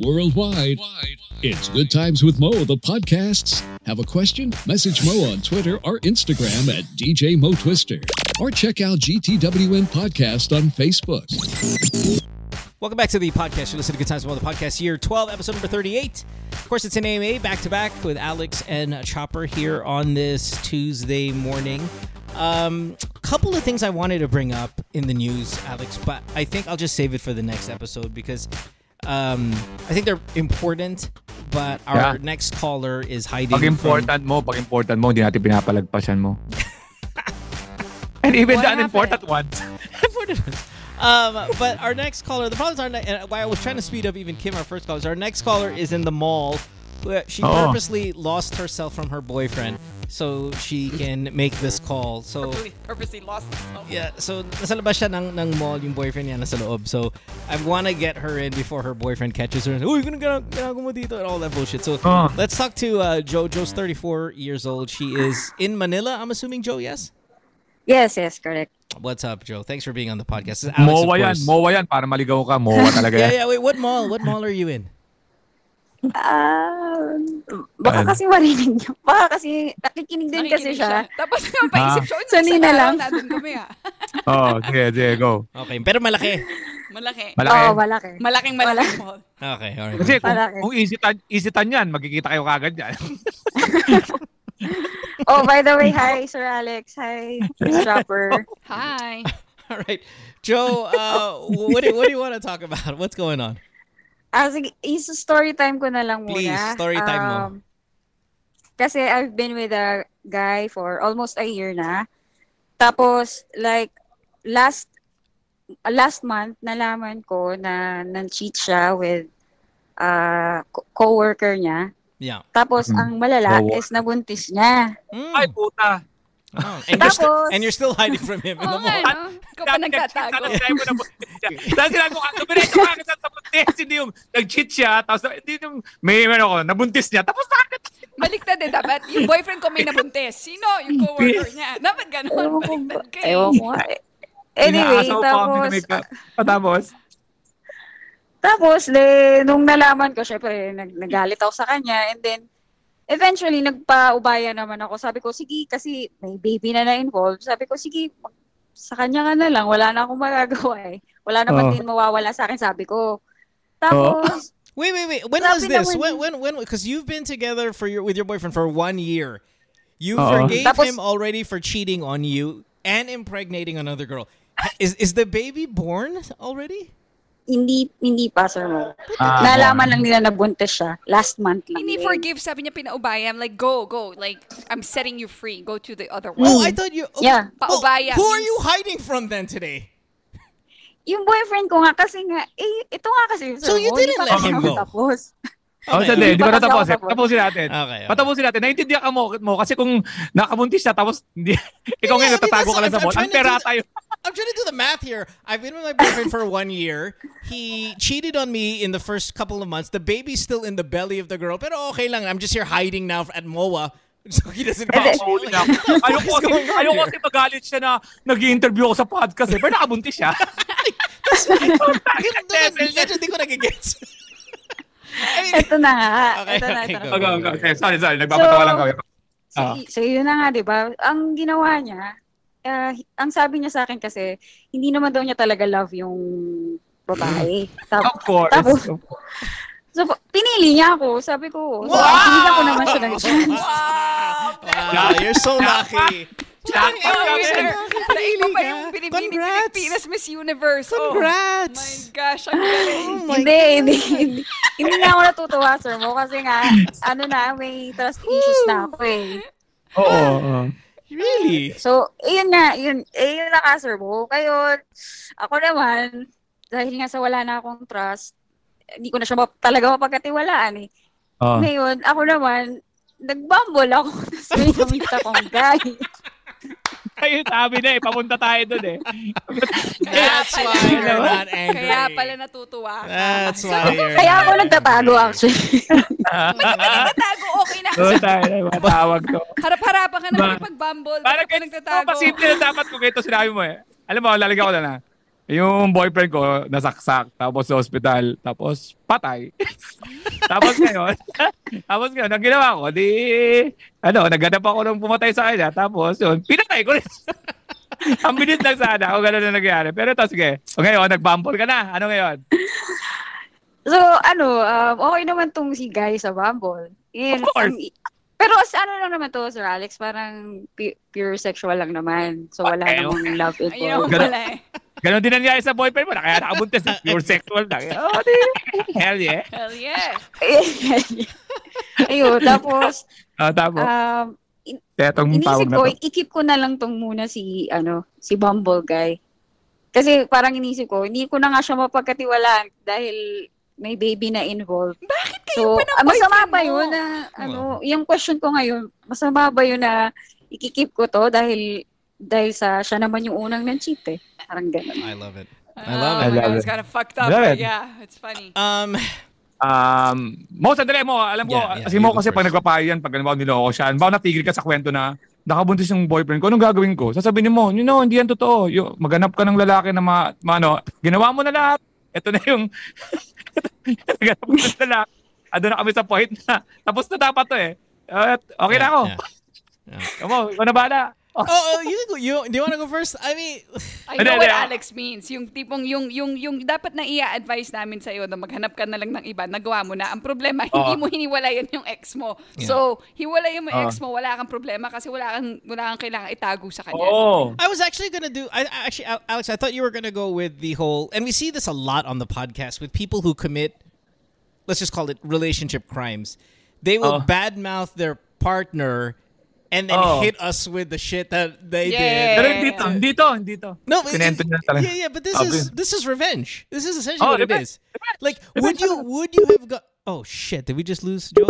Worldwide, it's Good Times with Mo, the podcasts. Have a question? Message Mo on Twitter or Instagram at DJ Mo Twister. Or check out GTWM Podcast on Facebook. Welcome back to the podcast. You're listening to Good Times with Mo, the podcast year 12, episode number 38. Of course, it's an AMA back to back with Alex and Chopper here on this Tuesday morning. Um, couple of things I wanted to bring up in the news, Alex, but I think I'll just save it for the next episode because um, I think they're important. But our Yeah. next caller is hiding. Pag from- important mo, pag important mo, hindi natin pinapalagpasan mo. And even What the unimportant ones. um, but our next caller, the problem is our ne- why I was trying to speed up even Kim, our first caller, is our next caller is in the mall. Where She Oh. purposely lost herself from her boyfriend so she can make this call. So Purposely, purposely lost himself. yeah, so nasa labas siya ng, ng mall yung boyfriend niya nasa loob. So I want to get her in before her boyfriend catches her. Uy, ganun ganun ganun mo dito and all that bullshit. So Oh. let's talk to uh, Joe. Joe's 34 years old. She is in Manila. I'm assuming Joe. Yes. Yes, yes, correct. What's up, Joe? Thanks for being on the podcast. This is Alex, of Mowa yan, course. mowa yan. Para maligaw ka, mowa talaga Yeah, yeah. Wait, what mall? What mall are you in? Ah, baka Ayan. kasi marinig niyo. Baka kasi nakikinig din kasi Nakikinig siya. Tapos napaisip Ah. siya, "Uy, Sanay na lang." Nandun kami ah. Oh, sige, sige, go. Okay, pero malaki. Malaki. Malaki. Oo, malaki. Malaking malaking mall. Okay, alright. Kasi kung, Malaki. kung easy tan, easy tan yan, magkikita kayo kagad yan. Oh, by the way, hi, Sir Alex. Hi, Miss Chopper. Hi. All right. Joe, uh, what, do, what do you want to talk about? What's going on? Ah, sige, is story time ko na lang muna. Please, story time mo. Um, Kasi I've been with a guy for almost a year na. Tapos, like, last last month, nalaman ko na nan-cheat siya with uh, co- co-worker niya. Yeah. Tapos, Mhm. ang malala Co-worker. is nabuntis niya. Mm. Ay, puta. Oh, and, you're still, and you're still hiding from him in the mall. no? Ikaw pa nagtatago. Tapos sinabi mo, dumiretso ka agad sa buntis. Hindi yung nag-cheat siya. Tapos hindi yung may ano ko, nabuntis niya. Tapos bakit? Baliktad eh, dapat. Yung boyfriend ko may nabuntis. Sino? Yung coworker niya. Dapat ganun. Ewan ko Baliktad ba? ka. Ewan ko nga. Anyway, tapos, Ah, Tapos, Tapos, le, nung nalaman ko, syempre, nag, nagalit ako sa kanya. And then, eventually, nagpa-ubaya naman ako. Sabi ko, sige, kasi may baby na na-involved. Sabi ko, sige, sa kanya ka na lang. Wala na akong magagawa eh. Wala naman Oh. din mawawala sa akin, sabi ko. Tapos, Wait, wait, wait. When was this? When, when, when? Because you've been together for your with your boyfriend for one year. You Oo. forgave Tapos- him already for cheating on you and impregnating another girl. Is is the baby born already? Hindi, hindi pa, sir mo. Ah, Nalaman lang nila na buntis siya. Last month lang. Hindi din. forgive, sabi niya pinaubaya. I'm like, go, go. Like, I'm setting you free. Go to the other one. Oh, I thought you. Okay. Yeah. Well, Paubaya who are you hiding from then today? Yung boyfriend ko nga, kasi nga, eh, ito nga kasi, sir So you mo, didn't hindi pa let him go? Tapos. Oh, Okay. sandali, hindi ko natapusin. tapos. Tapusin natin. Okay. okay. Patapusin natin. Naintindihan ka mo, mo kasi kung nakabuntis siya tapos hindi, ikaw Yeah, I ngayon mean, natatago that's- ka lang sa mall. Ang pera the- tayo. I'm trying to do the math here. I've been with my boyfriend for one year. He cheated on me in the first couple of months. The baby's still in the belly of the girl. Pero okay lang. I'm just here hiding now at MOA. So he doesn't Baka catch mahuli me. na ako. Ayoko is kasi, going on ayoko here? kasi magalit siya na nag-i-interview ako sa podcast eh. Pero nakabuntis siya. Medyo di ko nagigets. Ito na nga. Okay, ito na, okay, ito na. Okay, okay, okay. Sorry, sorry. Nagpapatawa lang kami. So, Ah. so yun na nga, di ba? Ang ginawa niya, ah, ang sabi niya sa akin kasi, hindi naman daw niya talaga love yung babae. Tap- Of course. Tapos, so, pinili niya ako. Sabi ko, so, Wow! binigyan ko naman siya ng chance. wow, you're so lucky. Jackpot Oh, kami. winner. Naiba pa ka. yung Pilipinas, Miss Universe. Congrats. Oh, my gosh, ang galing. hindi, hindi, hindi. Hindi na ako natutuwa, sir mo. Kasi nga, ano na, may trust issues na ako eh. Oo. oo. Really? So, yun nga, yun, eh, yun na ka, sir. Kayo, ako naman, dahil nga sa wala na akong trust, hindi ko na siya map- talaga mapagkatiwalaan eh. Oo. Ngayon, ako naman, nagbumble ako. Tapos may namita kong guy. Ayun, sabi na eh. Papunta tayo dun eh. That's why you're not angry. Kaya pala natutuwa ka. That's why you're Kaya ako nagtatago actually. Nagtatago, okay na. Oo, tayo na. Matawag to. Harap-harapan ka na Ba- makipag-bumble. Parang ka nagtatago? Pasimple na dapat ko ganito sinabi mo eh. Alam mo, lalagyan ko na na. Yung boyfriend ko, nasaksak, tapos sa hospital, tapos patay. tapos ngayon, tapos ngayon, ang ginawa ko, di, ano, naghanap ako nung pumatay sa kanya, tapos yun, pinatay ko rin. ang bilis lang sana kung gano'n na nangyari. Pero ito, sige. O ngayon, nagbumble ka na. Ano ngayon? So, ano, um, okay naman tong si guy sa Bumble. Yun, Of course. ang- pero sa ano lang naman to, Sir Alex, parang pu- pure sexual lang naman. So, wala Okay, namang love Ayun involved. Ganun. pala eh. Ganon din nangyari sa boyfriend mo na kaya nakabuntis. Pure sexual lang. Oh, di. Hell yeah. Hell yeah. Ayun, tapos, Ah, tapos, um, kaya itong tawag inisip na ko, i-keep ko na lang tong muna si, ano, si Bumble guy. Kasi parang inisip ko, hindi ko na nga siya mapagkatiwalaan dahil may baby na involved. Bakit So, kayo pa ng ah, masama ba yun na, ano, yung question ko ngayon, masama ba yun na ikikip ko to dahil dahil sa siya naman yung unang nag-cheat eh. Parang ganun. I love it. I love oh it. my I love God, it. it's kind of fucked up. Love but. Yeah, it's funny. Um, Um, Mo, sandali mo, alam ko, Yeah, yeah, kasi you mo kasi pag first. nagpapayo yan, pag halimbawa niloko siya, halimbawa natigil ka sa kwento na nakabuntis yung boyfriend ko, anong gagawin ko? Sasabihin mo, you know, hindi yan totoo. Yung, maganap ka ng lalaki na ma, ma- ano, ginawa mo na lahat. Ito na yung, naganap ko ng lalaki. Ado na kami sa point na, tapos na dapat to eh. At okay na ako. yeah. Come on, ikaw na bahala. Oh, oh, oh, you, go- you do you want to go first? I mean, I know what. Alex means. Yung tipong, yung, yung, yung dapat na i-advise namin sa'yo na maghanap ka na lang ng iba, nagawa mo na. Ang problema, hindi Oo. mo hiniwalayan yung ex mo. Yeah. So, hiwalayan mo yung Oo. ex mo, wala kang problema kasi wala kang, wala kang kailangan itago sa kanya. Oo. I was actually gonna do. I I- actually, Al- Alex, I thought you were gonna go with the whole, and we see this a lot on the podcast with people who commit, let's just call it relationship crimes. They will Oh. badmouth their partner, and then Oh. hit us with the shit that they Yeah. did. Pero hindi to, hindi to, hindi to. No, but Kinento niya yeah, yeah, but this Sabi. is this is revenge. This is essentially Oh, what it revenge. is. Like, would you would you have got? Oh shit! Did we just lose Jo?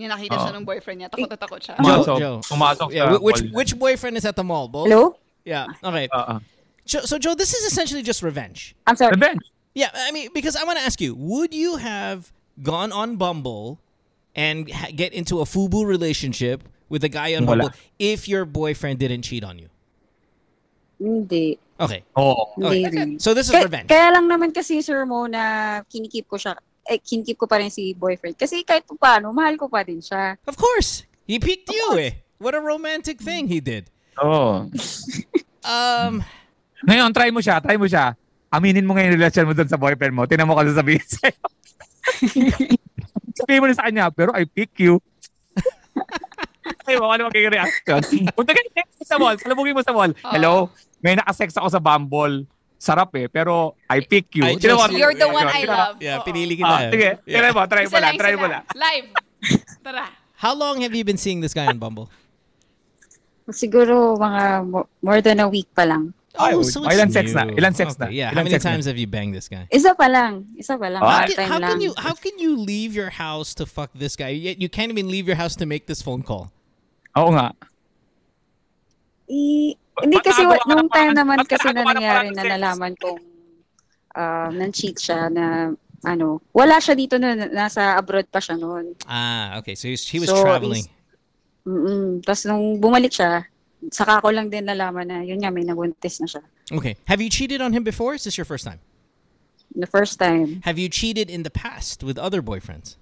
Yung nakita siya oh. Oo. ng boyfriend niya, takot na takot siya. Pumasok, Jo. pumasok Yeah, which which boyfriend is at the mall? Both. Hello? Yeah. Okay. Oo. So, so Jo, this is essentially just revenge. I'm sorry. Revenge. Yeah, I mean, because I want to ask you, would you have gone on Bumble and ha- get into a FUBU relationship with a guy on Wala. Bumble if your boyfriend didn't cheat on you? Hindi. Okay. Hindi Okay. So this is Kaya, revenge. kaya lang naman kasi sir mo na kinikip ko siya, eh, kinikip ko pa rin si boyfriend. Kasi kahit pa paano, mahal ko pa din siya. Of course. He picked you eh. What a romantic thing he did. Oo. Um, Ngayon, try mo siya, try mo siya. Aminin mo ngayon relasyon mo doon sa boyfriend mo. Tingnan mo kung ano sabihin sa'yo. sabihin mo na sa kanya, pero I pick you. Ay, mo, ano magiging reaction? Punta ka sa mall, salubungin mo sa mall. Hello, may nakasex ako sa Bumble. Sarap eh, pero I pick you. I You're the one I love. yeah, pinili Ah, kita. sige, Yeah. try mo, try mo lang, try mo lang. Live. Tara. How long have you been seeing this guy on Bumble? Siguro mga mo- more than a week pa lang. Ay, Oh, so it's ilan sex na? Ilan sex na? Okay, Yeah, Ilan how many sex na? times have you banged this guy? Isa pa lang. Isa pa lang. Oh, How can, how lang. can you how can you leave your house to fuck this guy? Yet you can't even leave your house to make this phone call. Oo nga. I, hindi Ba't kasi ka nung ng time naman ba't kasi na nangyari na nalaman kong uh, nang-cheat siya na ano, wala siya dito na nasa abroad pa siya noon. Ah, okay. So he was, So, traveling. Mm. Tapos nung bumalik siya, saka ko lang din nalaman na yun nga may nabuntis na siya. Okay. Have you cheated on him before? Is this your first time? The first time. Have you cheated in the past with other boyfriends?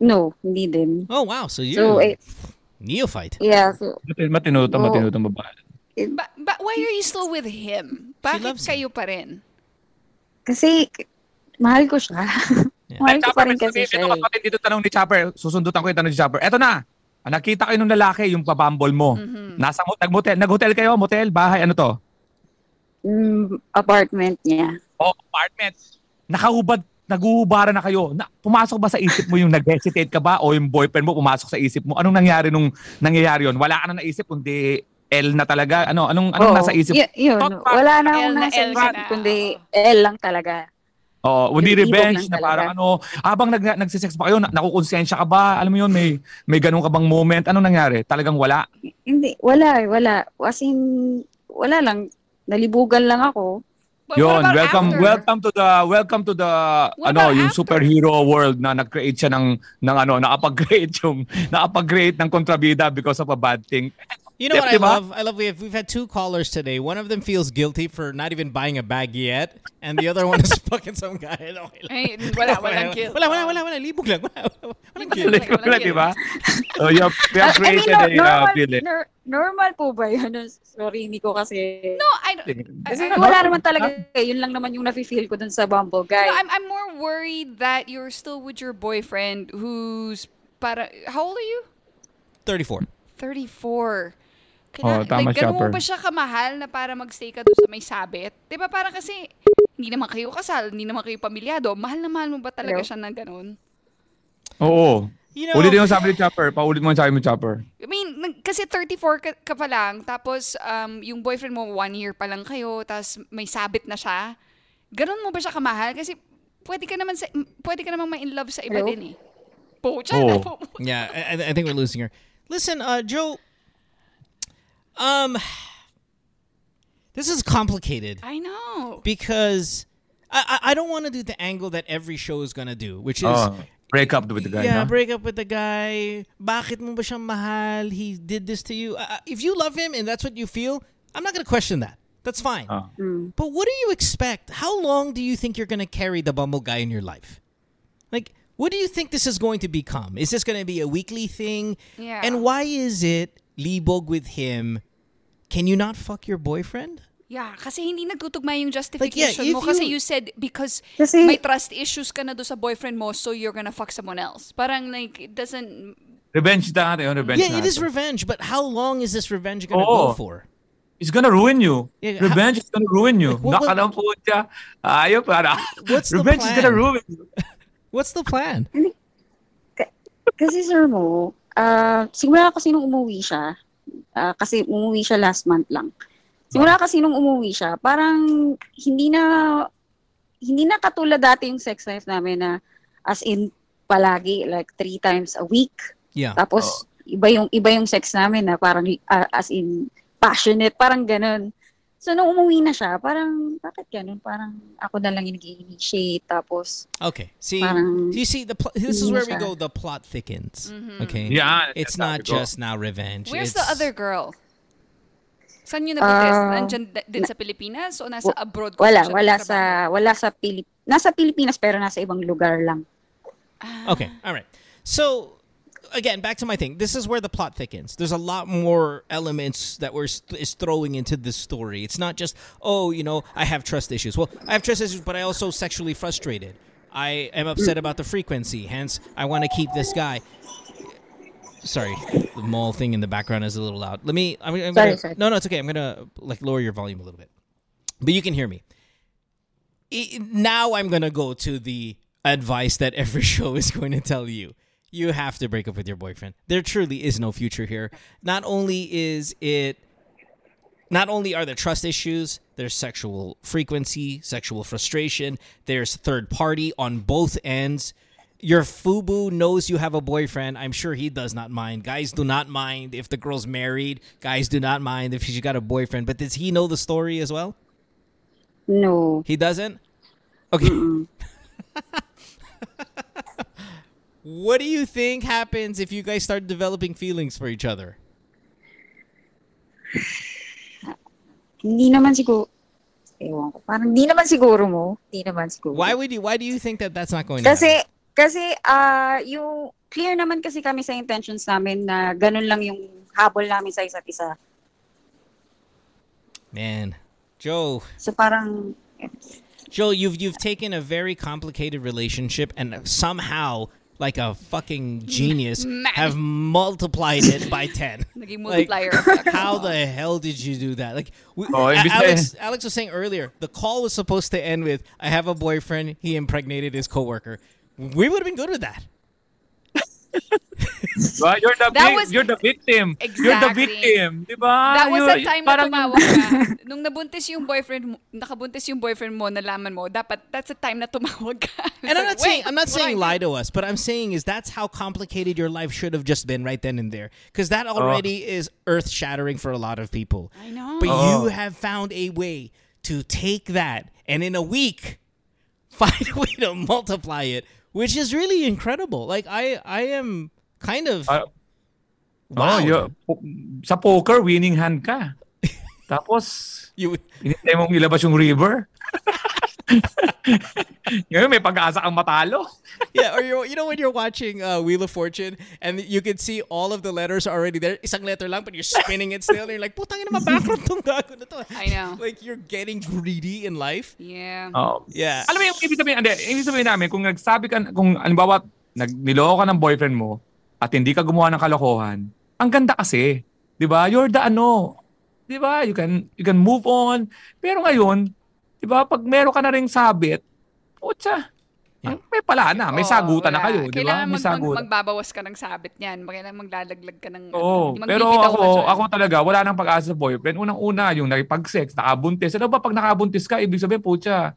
No, hindi din. Oh wow, so you're So, eh, neophyte. yeah, so, Matino to, matino to babae. But, but why are you still with him? Bakit loves kayo pa rin? kasi mahal ko siya. mahal ko pa rin kasi siya. Ito eh. kapatid dito tanong ni Chopper. Susundutan ko yung tanong ni Chopper. Eto na. nakita kayo nung lalaki, yung pabambol mo. Mm-hmm. Nasa mo- nag-motel, nag-hotel kayo, motel, bahay, ano to? Mm, apartment niya. O apartment. Nakahubad, naguhubaran na kayo. Na, pumasok ba sa isip mo yung nag-hesitate ka ba o yung boyfriend mo pumasok sa isip mo? Anong nangyari nung nangyayari yun? Wala ka na naisip kundi L na talaga? Ano anong anong Oo, nasa isip? y- yun. Thought Wala na L akong na nasa L ka isip, na, kundi. L lang talaga. Oo, hindi revenge lang na talaga. parang ano, habang nag nagsisex pa kayo, na, nakukonsensya ka ba? Alam mo yun, may may ganun ka bang moment? Anong nangyari? Talagang wala? Hindi, wala eh, wala. As in, wala lang. Nalibugan lang ako. But Yun, welcome after? welcome to the welcome to the What ano, yung after? superhero world na nag-create siya ng ng ano, nakapag-create yung nakapag-create ng kontrabida because of a bad thing. You know what I Diba? love? I love we have we've had two callers today. One of them feels guilty for not even buying a bag yet, and the other one is fucking some guy. Okay lang. Ay, wala, walang guilt. Wala, wala, wala, wala. Libog lang. Wala, wala, walang guilt. Like, wala, di ba? So you have, you have I mean, created no- a uh, normal, feeling. nor- normal po ba yun? Sorry, hindi ko kasi... No, I don't. Kasi I- I- wala naman talaga. eh. Yun lang naman yung nafe-feel ko dun sa Bumble guy. No, I'm I'm more worried that you're still with your boyfriend who's para how old are you? 34. 34. Oh, tama like, siya, ganun mo ba siya kamahal na para magstay ka doon sa may sabit? Di ba parang kasi hindi naman kayo kasal, hindi naman kayo pamilyado. Mahal na mahal mo ba talaga Hello? siya ng ganun? Oo. You know, Ulit yung sabi ni Chopper. Paulit mo yung sabi mo, Chopper. I mean, nag- kasi 34 ka, ka pa lang, tapos um, yung boyfriend mo, one year pa lang kayo, tapos may sabit na siya. Ganun mo ba siya kamahal? Kasi pwede ka naman, sa, pwede ka naman ma-in love sa iba Hello? din eh. Pucha Oo. na po. Yeah, I, I- I think we're losing her. Listen, uh, Joe. Um, this is complicated I know. because I I, I don't want to do the angle that every show is gonna do, which is Oh, break up with the guy, yeah, no? break up with the guy. Bakit mo ba siyang mahal? He did this to you. Uh, if you love him and that's what you feel, I'm not gonna question that. That's fine. Oh. But what do you expect? How long do you think you're gonna carry the Bumble guy in your life? Like, what do you think this is going to become? Is this gonna be a weekly thing? Yeah. And why is it libog with him? Can you not fuck your boyfriend? Yeah, kasi hindi nagtutugma yung justification if mo. Kasi you- you said because Kasi- may trust issues ka na doon sa boyfriend mo, so you're gonna fuck someone else. Parang like, it doesn't... Revenge natin yun, revenge yeah, it is revenge, but how long is this revenge gonna Oo. go for? It's gonna ruin you. Yeah, Revenge is gonna ruin you. Like, what- what- Nakalang po siya. Ayaw para. What's the Revenge is plan? gonna ruin you. What's the plan? Kasi sir mo, ah simula kasi nung umuwi siya, ah, kasi umuwi siya last month lang. Simula kasi nung umuwi siya, parang hindi na hindi na katulad dati yung sex life namin na as in palagi like three times a week. Yeah. Tapos iba yung iba yung sex namin na parang ah, as in passionate, parang ganun. So nung umuwi na siya, parang bakit ganun? Parang ako na lang yung nag-initiate tapos Okay. See, Parang- you see the pl- this is where we siya. go. The plot thickens. Okay. Yeah, It's not we just now revenge. Where's it's, the other girl? Saan yun nabuntis? Ah, Nandyan d- din sa Pilipinas o nasa abroad? kung wala wala sa wala sa Pilip nasa Pilipinas pero nasa ibang lugar lang. Okay. All right. So again, back to my thing. This is where the plot thickens. There's a lot more elements that we're st- is throwing into this story. It's not just oh, you know, I have trust issues. Well, I have trust issues, but I also sexually frustrated. I am upset about the frequency. Hence, I want to keep this guy. Sorry, the mall thing in the background is a little loud. Let me. I'm, I'm Sorry, gonna, sorry. No, no, it's okay. I'm gonna like lower your volume a little bit, but you can hear me. I- now I'm gonna go to the advice that every show is going to tell you. You have to break up with your boyfriend. There truly is no future here. Not only is it not only are there trust issues, there's sexual frequency, sexual frustration, there's third party on both ends. Your FUBU knows you have a boyfriend. I'm sure he does not mind. Guys do not mind if the girl's married. Guys do not mind if she's got a boyfriend. But does he know the story as well? No. He doesn't? Okay. what do you think happens if you guys start developing feelings for each other? Hindi naman siguro ewan ko. Parang hindi naman siguro mo. Hindi naman siguro. Why would you why do you think that that's not going to Kasi happen? kasi ah yung clear naman kasi kami sa intentions namin na ganun lang yung habol namin sa isa't isa. Man, Jo, So parang Jo, you've you've taken a very complicated relationship and somehow like a fucking genius, Man. have multiplied it by 10. Like, multiplier effect. How the hell did you do that? Like, we, Oh, A- imbis Alex, Alex was saying earlier, the call was supposed to end with, I have a boyfriend, he impregnated his coworker. We would have been good with that. Diba? You're the That vic- was- you're the victim. You're the Exactly. victim, 'di ba? That was the You're- time na parang- tumawag ka. Nung nabuntis yung boyfriend mo, nakabuntis yung boyfriend mo, nalaman mo, dapat that's the time na tumawag ka. And I'm not Wait, saying I'm not what I saying lie to us, but I'm saying is that's how complicated your life should have just been right then and there. Because that uh. already is earth shattering for a lot of people. I know. But Oh. you have found a way to take that and in a week find a way to multiply it, which is really incredible. Like I I am kind of Ah, wow. Oh, you- po- sa poker, winning hand ka. Tapos, you hinintay mong ilabas yung river. Ngayon, may pag-asa kang matalo. yeah, or you you know when you're watching uh, Wheel of Fortune and you can see all of the letters already there, isang letter lang, but you're spinning it still, and you're like, putang ina, mabankrupt tong gago na to. I know. Like you're getting greedy in life. Yeah. Oh. Yeah. Alam mo yung ibig sabihin, hindi, ibig sabihin namin, kung nagsabi ka, kung alimbawa, nag, niloko ka ng boyfriend mo at hindi ka gumawa ng kalokohan, ang ganda kasi. Di ba? You're the ano. Di ba? You can, you can move on. Pero ngayon, di ba, pag meron ka na ring sabit, putsa, Yeah. may pala na, may Oo, sagutan na wala. kayo. Di ba? Kailangan May mag, mag, magbabawas ka ng sabit niyan. Kailangan maglalaglag ka ng... Oo. ano, Pero ako, ako talaga, wala nang pag-asa sa boyfriend. Unang-una, yung nakipag-sex, nakabuntis. Ano ba pag nakabuntis ka, ibig sabihin, putya,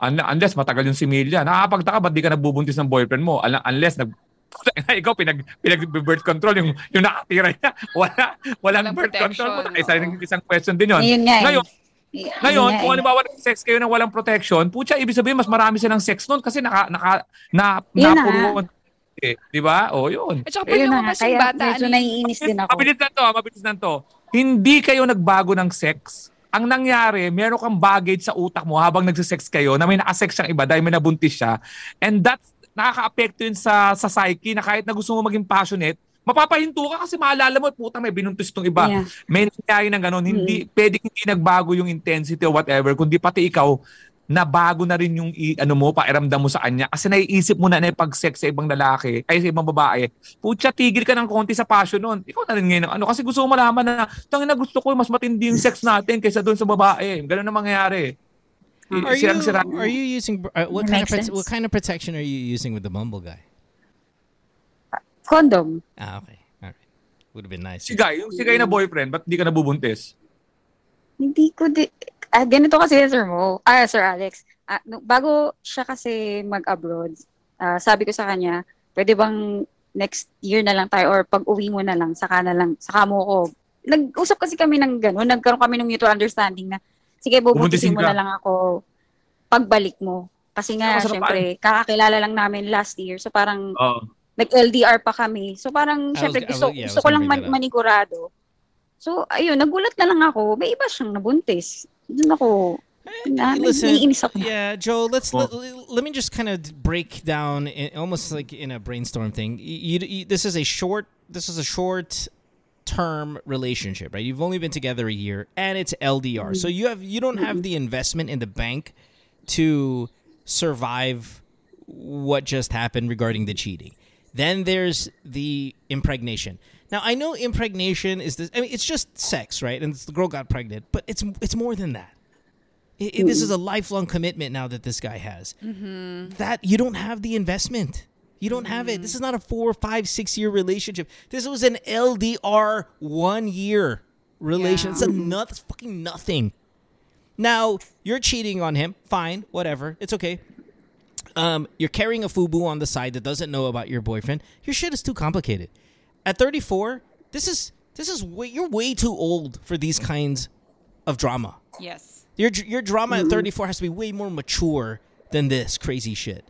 un- unless matagal yung similya. Nakakapagtaka, ba't di ka nagbubuntis ng boyfriend mo? Unless nag ikaw pinag pinag birth control yung yung nakatira niya wala walang, Walang birth control protection, isa oo. rin isang question din yun Ayun nga eh. ngayon kung eh. halimbawa sex kayo ng walang protection, putya, ibig sabihin mas marami silang sex noon kasi naka, naka, na, na napuruan. Eh, di ba? O, yun. At saka na nga, lumabas yung kaya bata, medyo ano, naiinis din ako. Mabilis na to, ah, mabilis na to. Hindi kayo nagbago ng sex. Ang nangyari, meron kang baggage sa utak mo habang nagsisex kayo na may nakasex siyang iba dahil may nabuntis siya. And that's nakaka-apekto yun sa, sa psyche na kahit na gusto mo maging passionate, mapapahinto ka kasi maalala mo, puta may binuntis tong iba. Yeah. May nangyari ng ganun. Hindi, pwedeng hindi nagbago yung intensity or whatever, kundi pati ikaw, nabago na rin yung i- ano mo, pairamdam mo sa kanya. Kasi naiisip mo na na yung pag-sex sa ibang lalaki, ay sa ibang babae. Putya, tigil ka ng konti sa passion nun. Ikaw na rin ngayon. Ano, kasi gusto mo malaman na, tangin na gusto ko, mas matindi yung sex natin kaysa doon sa babae. Ganun na mangyayari. Are you are you using uh, what kind of sense. what kind of protection are you using with the Bumble guy? Condom. Ah, okay. All right. Would have been nice. Si Guy, yung si Guy na boyfriend, ba't di ka nabubuntis? Hindi ko di... Ah, ganito kasi, Sir Mo. Ah, Sir Alex. Ah, bago siya kasi mag-abroad, ah, sabi ko sa kanya, pwede bang next year na lang tayo or pag uwi mo na lang, saka na lang, saka mo ko. Nag-usap kasi kami ng gano'n, nagkaroon kami ng mutual understanding na, sige, bubuntisin mo ka. na lang ako pagbalik mo. Kasi nga, Masarap syempre, kakakilala lang namin last year. So parang, Oo. nag-LDR pa kami. So parang, I syempre, was- I gusto, was- yeah, gusto ko lang man- manigurado. So, ayun, nagulat na lang ako. May iba siyang nabuntis. Doon ako, eh, na, Listen, yeah, Jo. Let's Well- let, let me just kind of break down, in, almost like in a brainstorm thing. You, you, this is a short. This is a short term relationship, right? You've only been together a year, and it's LDR. So mm-hmm. you have you don't have the investment in the bank to survive what just happened regarding the cheating. Then there's the impregnation. Now I know impregnation is this. I mean, it's just sex, right? And the girl got pregnant, but it's it's more than that. It, it- this is a lifelong commitment now that this guy has. Mm-hmm. That you don't have the investment. You don't have it. Mm-hmm. This is not a four, five, six year relationship. This was an LDR one year relation. It's a not fucking nothing. Now you're cheating on him. Fine, whatever. It's okay. Um, you're carrying a fubu on the side that doesn't know about your boyfriend. Your shit is too complicated. At 34, this is this is way you're way too old for these kinds of drama. Yes. Your your drama at mm-hmm. 34 has to be way more mature than this crazy shit.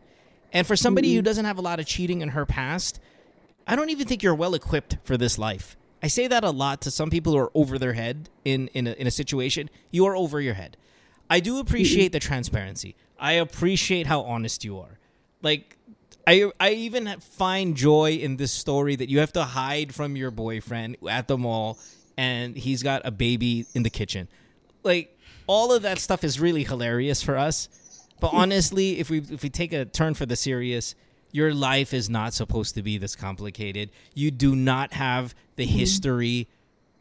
And for somebody who mm-hmm. doesn't have a lot of cheating in her past, I don't even think you're well equipped for this life. I say that a lot to some people who are over their head in in a, in a situation. You are over your head. I do mm-hmm. appreciate the transparency. I appreciate how honest you are. Like I I even find joy in this story that you have to hide from your boyfriend at the mall and he's got a baby in the kitchen. Like all of that stuff is really hilarious for us. But hmm. honestly, if we if we take a turn for the serious, Your life is not supposed to be this complicated. You do not have the hmm. history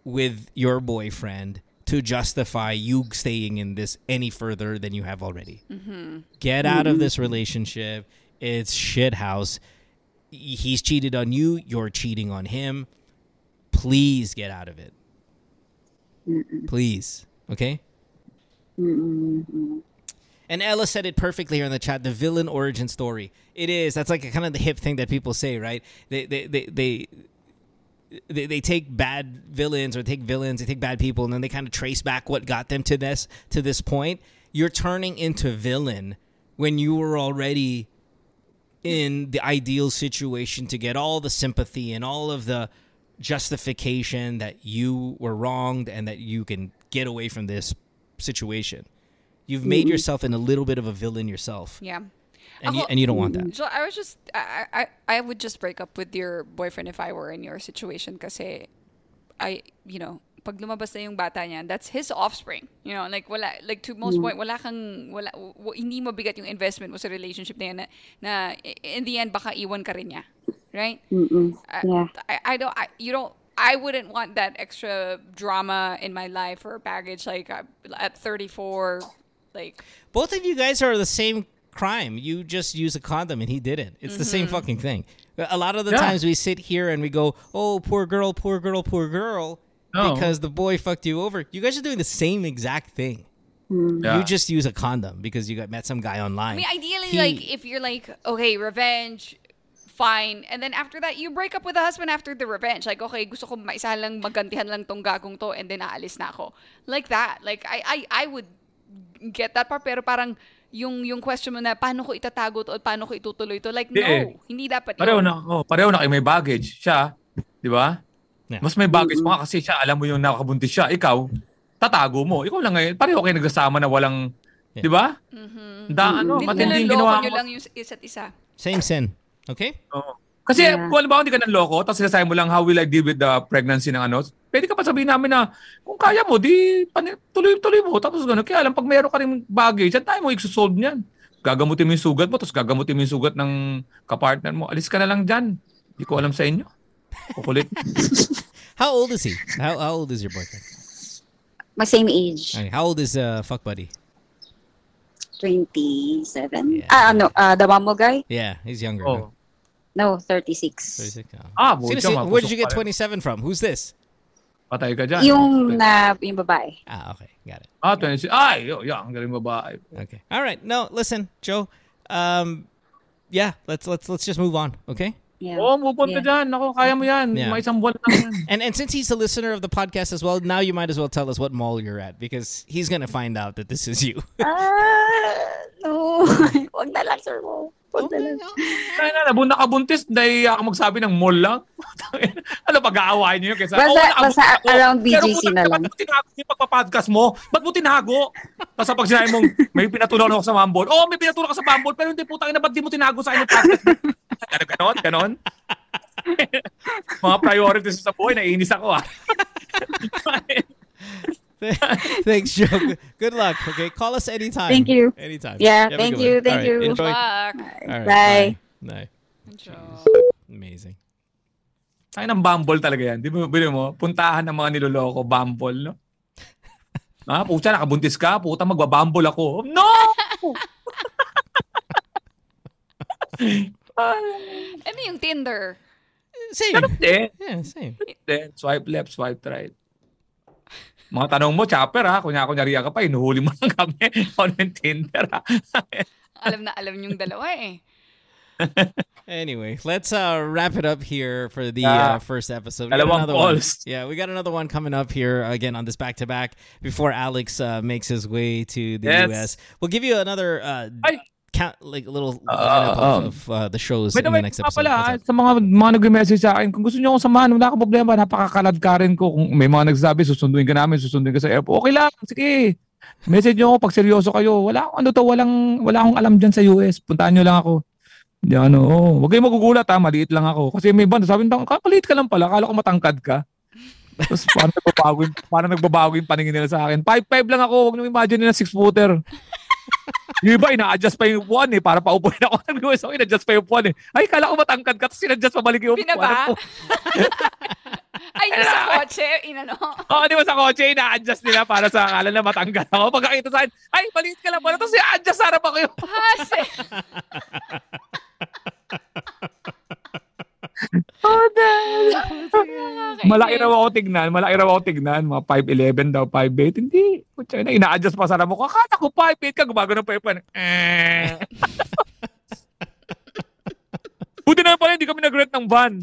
with your boyfriend to justify you staying in this any further than you have already. Mm-hmm. Get out of this mm-hmm. relationship. It's shit house. He's cheated on you. You're cheating on him. Please get out of it. Please. Okay? And Ella said it perfectly here in the chat. The villain origin story. It is. That's like a, kind of the hip thing that people say, right? They they they they, they, they take bad villains or take villains, they take bad people, and then they kind of trace back what got them to this to this point. You're turning into villain when you were already in the ideal situation to get all the sympathy and all of the justification that you were wronged and that you can get away from this situation. You've made mm-hmm. yourself in a little bit of a villain yourself, Yeah. And you, and you don't want that. So I was just I, I I would just break up with your boyfriend if I were in your situation kasi I you know pag lumabas na yung bata niya that's his offspring you know like wala like to most point wala kang wala w- hindi mabigat yung investment mo sa relationship na yan na, na in the end baka iwan ka rin niya right Mm-mm. I, Yeah. I, I don't I, you don't I wouldn't want that extra drama in my life or baggage like uh, at 34 like Both of you guys are the same crime. You just use a condom and he didn't. It's the same mm-hmm. fucking thing. A lot of the Yeah. times we sit here and we go, "Oh, poor girl, poor girl, poor girl," No. because the boy fucked you over. You guys are doing the same exact thing. Mm. Yeah. You just use a condom because you got met some guy online. I mean, ideally, He- like if you're like, okay, revenge, fine, and then after that, you break up with the husband after the revenge. Like, okay, gusto ko maisa lang magantihan lang tong gagong to, and then aalis na ako. Like that. Like I, I, I would get that part, pero parang yung yung question mo na paano ko itatago to at paano ko itutuloy to like Hindi no eh. hindi dapat Pareho yun. na, oh, pareho na kayo may baggage. Siya, di ba? Yeah. Mas may baggage pa nga kasi siya, alam mo yung nakakabuntis siya. Ikaw, tatago mo. Ikaw lang ngayon, pareho kayo nagsasama na walang, di ba? Da, ano, Hindi matinding ginawa mo. lang yung isa't isa same sin. Okay? Oo. Kasi Yeah. kung alam hindi ka nanloko, tapos sinasabi mo lang how will I deal with the pregnancy ng ano, pwede ka pa sabihin namin na kung kaya mo, di tuloy-tuloy mo. Tapos gano'n. Kaya alam, pag meron ka rin baggage, yan tayo mo i-solve niyan. Gagamutin mo yung sugat mo, tapos gagamutin mo yung sugat ng kapartner mo. Alis ka na lang dyan. Hindi ko alam sa inyo. Kukulit. How old is he? How, how old is your boyfriend? My same age. Okay, how old is uh, fuck buddy? 27. Yeah. Ah, ano, ah, the Bumble guy? Yeah, he's younger. Oh. No, 36. 36. Oh. Ah, Sino- buti sino- where did you get mapusok 27 from? Who's this? Patay ka dyan. Yung na, yung babae. Ah, okay, got it. Ah, 26. Ay, yo, yo, ang galing babae. Okay. All right. No, listen, Jo. Um, yeah, let's let's let's just move on. Okay. Yeah. Oh, move on ka Yeah. dyan. Ako, kaya mo yan. Yeah. Mga isang buwan lang yan. And and since he's a listener of the podcast as well, now you might as well tell us what mall you're at because he's gonna find out that this is you. Ah, no. Wag na lang, sir mo. Wag na lang. Kaya na, nabun nakabuntis, dahil ako magsabi ng mall lang. ano, pag-aawain niyo yun kaysa, Basta- "Oo, nakabuntis basta ako." around BGC na ka, lang. Ba't mo tinago yung pagpa-podcast mo? Ba't mo tinago? Tapos pag sinabi mong, may pinatulong ako sa Bumble. Oo, may pinatulong ka sa Bumble, pero hindi putang ina, ba't di mo tinago sa yung podcast? Ganon, ganon, ganon. Mga priorities sa buhay, naiinis ako ah. Thanks, Joe. Good- Good luck. Okay, call us anytime. Thank you. Anytime. Yeah, Have thank you, one. thank All right, you. Enjoy. Fuck. All right, Bye. Bye. Amazing. Ay, ng Bumble talaga yan. Di ba, bili mo, puntahan ng mga niloloko, Bumble, no? Ah, puta, nakabuntis ka, puta, magbabumble ako. No! ano yung Tinder Same. Ganun din. Yeah, same. Then, swipe left, swipe right. Mga tanong mo, chopper ha, kunya kunyari ka pa, inuhuli mo lang kami on Tinder ha. alam na alam yung dalawa eh Anyway, let's uh, wrap it up here for the Yeah. uh, first episode. We got another one. Yeah, we got another one coming up here again on this back to back before Alex uh, makes his way to the Yes. US. We'll give you another uh, Ay. Count, like a little Uh, lineup of, um, of uh, the shows in the next episode. pala, sa mga, mga nag-message sa akin, kung gusto nyo akong samahan, wala akong problema, napakakalad ka rin ko. Kung may mga nagsabi, susunduin ka namin, susunduin ka sa airport. Okay lang, sige. Message nyo ako pag seryoso kayo. Wala akong ano to, walang, wala akong alam dyan sa US. Puntahan nyo lang ako. Di ano, oh, wag kayong magugulat ha, maliit lang ako. Kasi may banda, sabi nito, kakaliit ka lang pala, akala ko matangkad ka. Tapos parang nagbabago, yung- parang nagbabago yung paningin nila sa akin. 5'5 lang ako, wag nyo imagine na 6 footer. Yung iba, ina-adjust pa yung upuan eh, para paupuin ako. Sabi ko, so, ina-adjust pa yung upuan eh. Ay, kala ko matangkad ka, tapos ina-adjust pabalik yung upuan Pinaba? ko. Ay, yung sa kotse, inano. Oo, di ba sa kotse, ina-adjust nila para sa akala na matanggal ako. Pagkakita sa akin, ay, maliit ka lang pala. Tapos i-adjust sa harap ako yung... Hase. Malaki raw ako tignan, malaki raw ako tignan. Mga 5'11 daw, 5'8. Hindi. Kutsa na, ina-adjust pa sa harap ko. Akala ko 5'8 ka, gumagano pa yung. Eh. Buti na pala, hindi kami nag-rent ng van.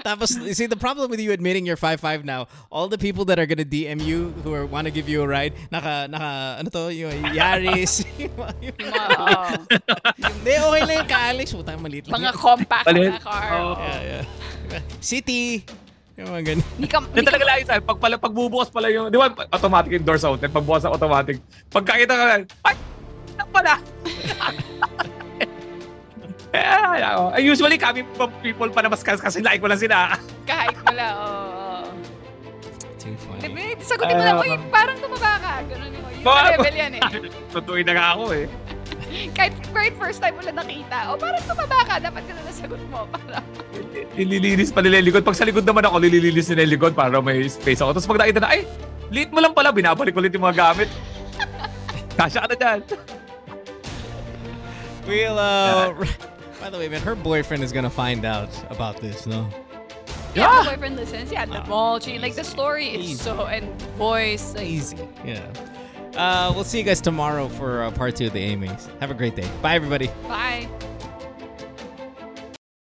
Tapos, you see, the problem with you admitting you're 5'5 now, all the people that are gonna DM you who are, wanna give you a ride, naka, naka, ano to, yung Yaris. yung, yung, Oo. hindi, okay lang yung ka-Alex. Putang maliit lang. Mga yun. compact na car. Oo. Yeah, yeah. City. Yung mga ganun. Hindi ka, Yan talaga lagi sa pag pala pagbubukas pala yung, di ba, automatic yung doors open, pagbukas ang automatic. Pagkakita ka, ay, ano pala? eh, ay, ako. Eh, usually kami pa- people pa na mas kas- kasi like ko lang sila. kahit wala, oo. Too funny. Diba, sagutin mo lang, uy, parang tumaba ka. Ganun yung, yung level yan eh. Tutuin na nga ako eh. Kahit, kahit first time mo lang nakita, o parang tumaba ka, dapat ganun ang sagot mo. Parang, Nililinis pa nila yung likod. Pag sa likod naman ako, nililinis nila yung likod para may space ako. Tapos pag nakita na, ay, liit mo lang pala, binabalik ulit yung mga gamit. Kasya ka na dyan. We'll, uh, by the way, man, her boyfriend is gonna find out about this, no? yeah, my boyfriend listens. Yeah, the multi, like the story Easy. is so, and voice, like, Easy. Yeah. Uh, we'll see you guys tomorrow for uh, part two of the AMAs. Have a great day. Bye, everybody. bye.